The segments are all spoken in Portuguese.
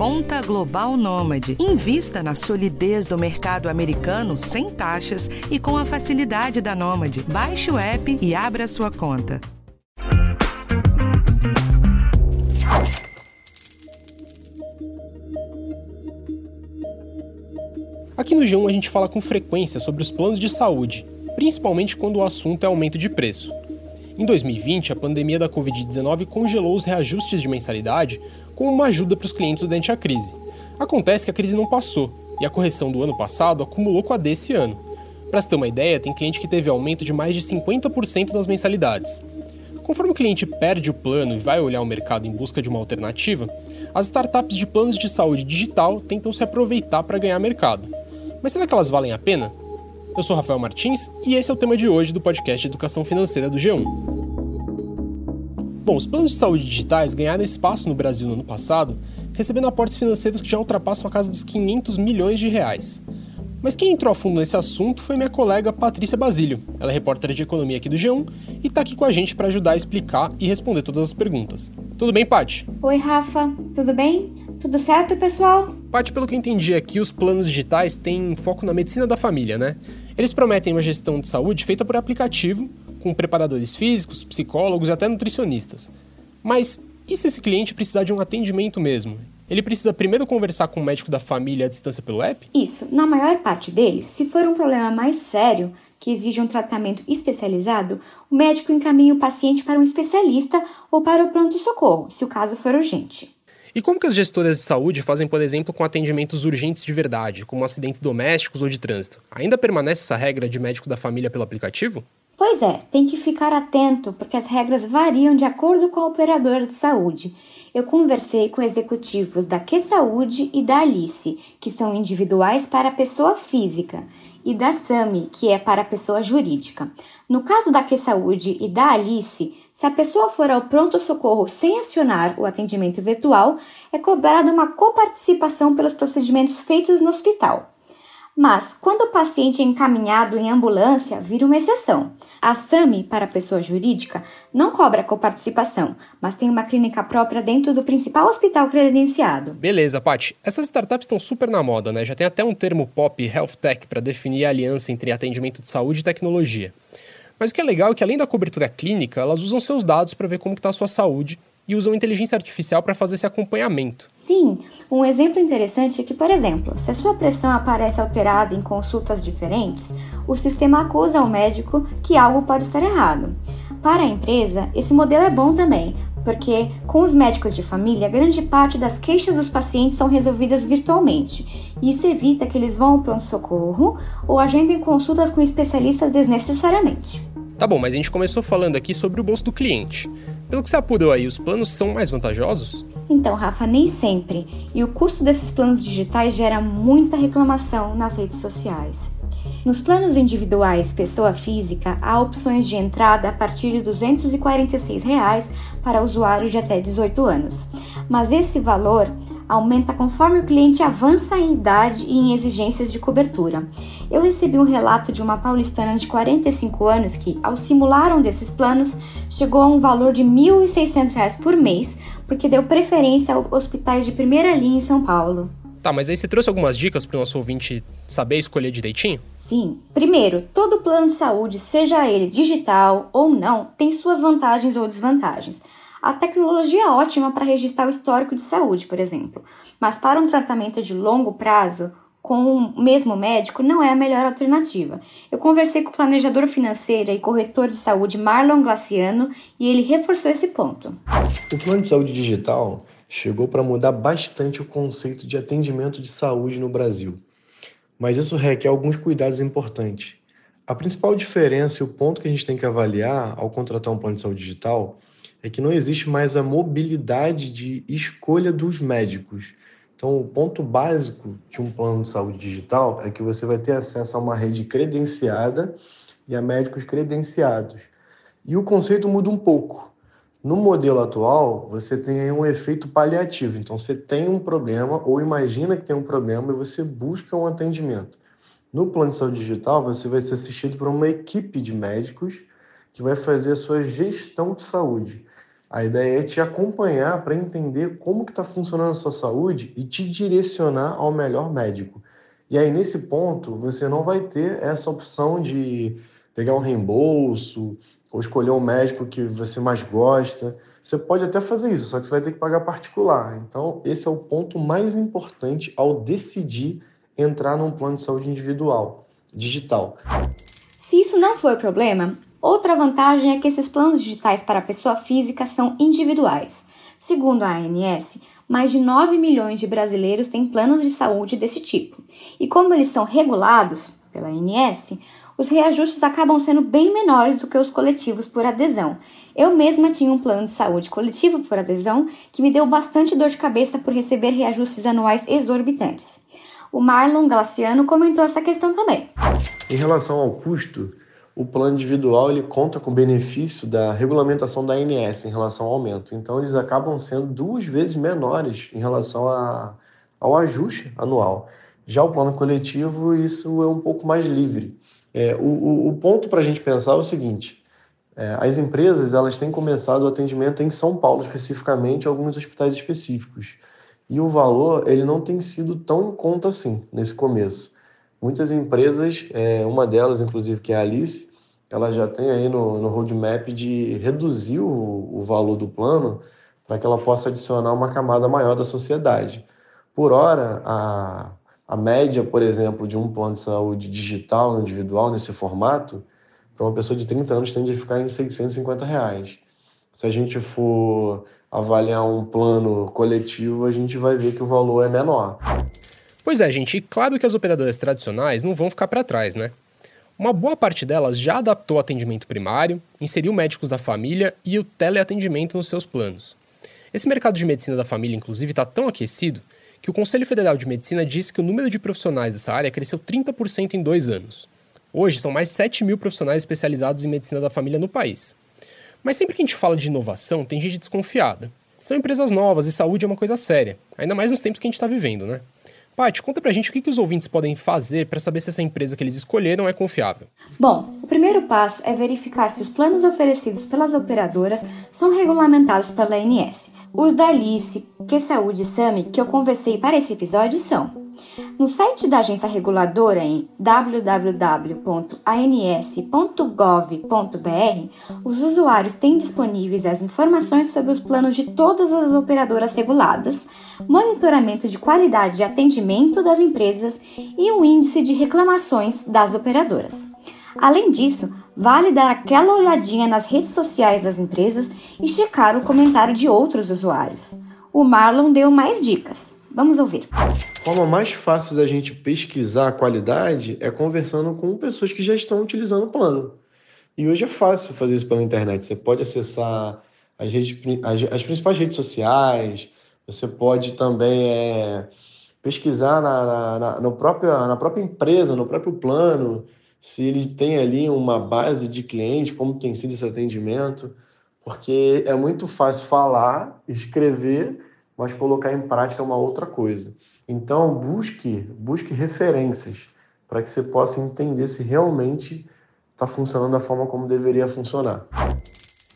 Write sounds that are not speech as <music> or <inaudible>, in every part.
Conta Global Nômade. Invista na solidez do mercado americano sem taxas e com a facilidade da Nômade. Baixe o app e abra sua conta. Aqui no G1 a gente fala com frequência sobre os planos de saúde, principalmente quando o assunto é aumento de preço. Em 2020, a pandemia da Covid-19 congelou os reajustes de mensalidade como uma ajuda para os clientes durante a crise. Acontece que a crise não passou e a correção do ano passado acumulou com a desse ano. Para se ter uma ideia, tem cliente que teve aumento de mais de 50% das mensalidades. Conforme o cliente perde o plano e vai olhar o mercado em busca de uma alternativa, as startups de planos de saúde digital tentam se aproveitar para ganhar mercado. Mas será que elas valem a pena? Eu sou Rafael Martins e esse é o tema de hoje do podcast Educação Financeira do G1. Bom, os planos de saúde digitais ganharam espaço no Brasil no ano passado, recebendo aportes financeiros que já ultrapassam a casa dos 500 milhões de reais. Mas quem entrou a fundo nesse assunto foi minha colega Patrícia Basílio. Ela é repórter de economia aqui do G1 e está aqui com a gente para ajudar a explicar e responder todas as perguntas. Tudo bem, Paty? Oi, Rafa. Tudo bem? Tudo certo, pessoal? Paty, pelo que eu entendi aqui, os planos digitais têm foco na medicina da família, né? Eles prometem uma gestão de saúde feita por aplicativo, com preparadores físicos, psicólogos e até nutricionistas. Mas e se esse cliente precisar de um atendimento mesmo? Ele precisa primeiro conversar com o médico da família à distância pelo app? Isso, na maior parte deles, se for um problema mais sério, que exige um tratamento especializado, o médico encaminha o paciente para um especialista ou para o pronto-socorro, se o caso for urgente. E como que as gestoras de saúde fazem, por exemplo, com atendimentos urgentes de verdade, como acidentes domésticos ou de trânsito? Ainda permanece essa regra de médico da família pelo aplicativo? Pois é, tem que ficar atento porque as regras variam de acordo com a operadora de saúde. Eu conversei com executivos da Que Saúde e da Alice, que são individuais para pessoa física, e da SAMI, que é para pessoa jurídica. No caso da Que Saúde e da Alice, se a pessoa for ao pronto-socorro sem acionar o atendimento virtual, é cobrada uma coparticipação pelos procedimentos feitos no hospital. Mas, quando o paciente é encaminhado em ambulância, vira uma exceção. A SAMI, para a pessoa jurídica, não cobra coparticipação, mas tem uma clínica própria dentro do principal hospital credenciado. Beleza, Paty. Essas startups estão super na moda, né? Já tem até um termo pop, health tech, para definir a aliança entre atendimento de saúde e tecnologia. Mas o que é legal é que, além da cobertura clínica, elas usam seus dados para ver como está a sua saúde e usam inteligência artificial para fazer esse acompanhamento. Sim, um exemplo interessante é que, por exemplo, se a sua pressão aparece alterada em consultas diferentes, o sistema acusa ao médico que algo pode estar errado. Para a empresa, esse modelo é bom também, porque com os médicos de família, grande parte das queixas dos pacientes são resolvidas virtualmente. Isso evita que eles vão ao pronto-socorro ou agendem consultas com especialistas desnecessariamente. Tá bom, mas a gente começou falando aqui sobre o bolso do cliente. Pelo que você apurou aí, os planos são mais vantajosos? Então, Rafa, nem sempre. E o custo desses planos digitais gera muita reclamação nas redes sociais. Nos planos individuais pessoa física, há opções de entrada a partir de 246 reais para usuários de até 18 anos. Mas esse valor aumenta conforme o cliente avança em idade e em exigências de cobertura. Eu recebi um relato de uma paulistana de 45 anos que, ao simular um desses planos, chegou a um valor de R$ 1.600 por mês, porque deu preferência a hospitais de primeira linha em São Paulo. Tá, mas aí você trouxe algumas dicas para o nosso ouvinte saber escolher direitinho? Sim. Primeiro, todo plano de saúde, seja ele digital ou não, tem suas vantagens ou desvantagens. A tecnologia é ótima para registrar o histórico de saúde, por exemplo, mas para um tratamento de longo prazo, com o mesmo médico, não é a melhor alternativa. Eu conversei com o planejador financeiro e corretor de saúde Marlon Glaciano e ele reforçou esse ponto. O plano de saúde digital chegou para mudar bastante o conceito de atendimento de saúde no Brasil, mas isso requer alguns cuidados importantes. A principal diferença e o ponto que a gente tem que avaliar ao contratar um plano de saúde digital é que não existe mais a mobilidade de escolha dos médicos. Então, o ponto básico de um plano de saúde digital é que você vai ter acesso a uma rede credenciada e a médicos credenciados. E o conceito muda um pouco. No modelo atual, você tem um efeito paliativo. Então, você tem um problema ou imagina que tem um problema e você busca um atendimento. No plano de saúde digital, você vai ser assistido por uma equipe de médicos que vai fazer a sua gestão de saúde. A ideia é te acompanhar para entender como que está funcionando a sua saúde e te direcionar ao melhor médico. E aí, nesse ponto, você não vai ter essa opção de pegar um reembolso ou escolher um médico que você mais gosta. Você pode até fazer isso, só que você vai ter que pagar particular. Então, esse é o ponto mais importante ao decidir entrar num plano de saúde individual, digital. Se isso não for problema, outra vantagem é que esses planos digitais para a pessoa física são individuais. Segundo a ANS, mais de 9 milhões de brasileiros têm planos de saúde desse tipo. E como eles são regulados pela ANS, os reajustes acabam sendo bem menores do que os coletivos por adesão. Eu mesma tinha um plano de saúde coletivo por adesão que me deu bastante dor de cabeça por receber reajustes anuais exorbitantes. O Marlon Glaciano comentou essa questão também. Em relação ao custo, o plano individual ele conta com benefício da regulamentação da ANS em relação ao aumento. Então, eles acabam sendo duas vezes menores em relação a, ao ajuste anual. Já o plano coletivo, isso é um pouco mais livre. É, o, o, o, ponto para a gente pensar é o seguinte: é, as empresas elas têm começado o atendimento em São Paulo, especificamente, alguns hospitais específicos. E o valor ele não tem sido tão em conta assim nesse começo. Muitas empresas, é, uma delas, inclusive, que é a Alice, ela já tem aí no, no roadmap de reduzir o, o valor do plano para que ela possa adicionar uma camada maior da sociedade. Por hora, a, a média, por exemplo, de um plano de saúde digital individual nesse formato, para uma pessoa de 30 anos tende a ficar em 650 reais. Se a gente for avaliar um plano coletivo, a gente vai ver que o valor é menor. Pois é, gente, claro que as operadoras tradicionais não vão ficar para trás, né? Uma boa parte delas já adaptou o atendimento primário, inseriu médicos da família e o teleatendimento nos seus planos. Esse mercado de medicina da família, inclusive, está tão aquecido que o Conselho Federal de Medicina disse que o número de profissionais dessa área cresceu 30% em dois anos. Hoje, são mais 7 mil profissionais especializados em medicina da família no país. Mas sempre que a gente fala de inovação, tem gente desconfiada. São empresas novas e saúde é uma coisa séria, ainda mais nos tempos que a gente está vivendo, né? Paty, conta pra gente o que, que os ouvintes podem fazer para saber se essa empresa que eles escolheram é confiável. Bom, o primeiro passo é verificar se os planos oferecidos pelas operadoras são regulamentados pela ANS. Os da Alice, Que Saúde e Sami, que eu conversei para esse episódio, são no site da agência reguladora em www.ans.gov.br, os usuários têm disponíveis as informações sobre os planos de todas as operadoras reguladas, monitoramento de qualidade de atendimento das empresas e um índice de reclamações das operadoras. Além disso, vale dar aquela olhadinha nas redes sociais das empresas e checar o comentário de outros usuários. O Marlon deu mais dicas. Vamos ouvir. A forma mais fácil da gente pesquisar a qualidade é conversando com pessoas que já estão utilizando o plano. E hoje é fácil fazer isso pela internet. Você pode acessar as, redes, as, as principais redes sociais, você pode também é, pesquisar na, na, na, no próprio, na própria empresa, no próprio plano, se ele tem ali uma base de cliente, como tem sido esse atendimento, porque é muito fácil falar, <laughs> escrever mas colocar em prática é uma outra coisa. Então, busque, busque referências para que você possa entender se realmente está funcionando da forma como deveria funcionar.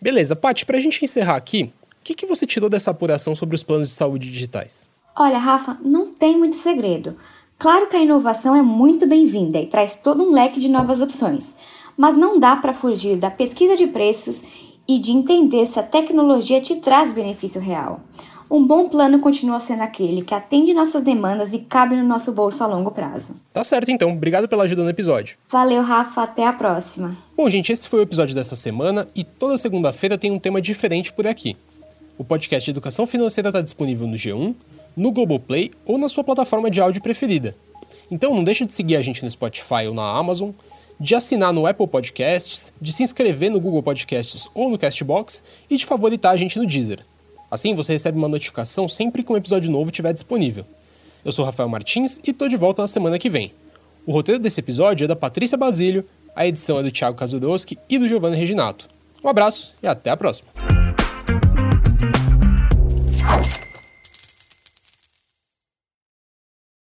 Beleza, Paty, para a gente encerrar aqui, o que, que você tirou dessa apuração sobre os planos de saúde digitais? Olha, Rafa, não tem muito segredo. Claro que a inovação é muito bem-vinda e traz todo um leque de novas opções, mas não dá para fugir da pesquisa de preços e de entender se a tecnologia te traz benefício real. Um bom plano continua sendo aquele que atende nossas demandas e cabe no nosso bolso a longo prazo. Tá certo então, obrigado pela ajuda no episódio. Valeu, Rafa, até a próxima. Bom, gente, esse foi o episódio dessa semana e toda segunda-feira tem um tema diferente por aqui. O podcast de Educação Financeira está disponível no G1, no Globoplay ou na sua plataforma de áudio preferida. Então não deixe de seguir a gente no Spotify ou na Amazon, de assinar no Apple Podcasts, de se inscrever no Google Podcasts ou no Castbox e de favoritar a gente no Deezer. Assim você recebe uma notificação sempre que um episódio novo estiver disponível. Eu sou Rafael Martins e estou de volta na semana que vem. O roteiro desse episódio é da Patrícia Basílio, a edição é do Thiago Kazudowski e do Giovanni Reginato. Um abraço e até a próxima!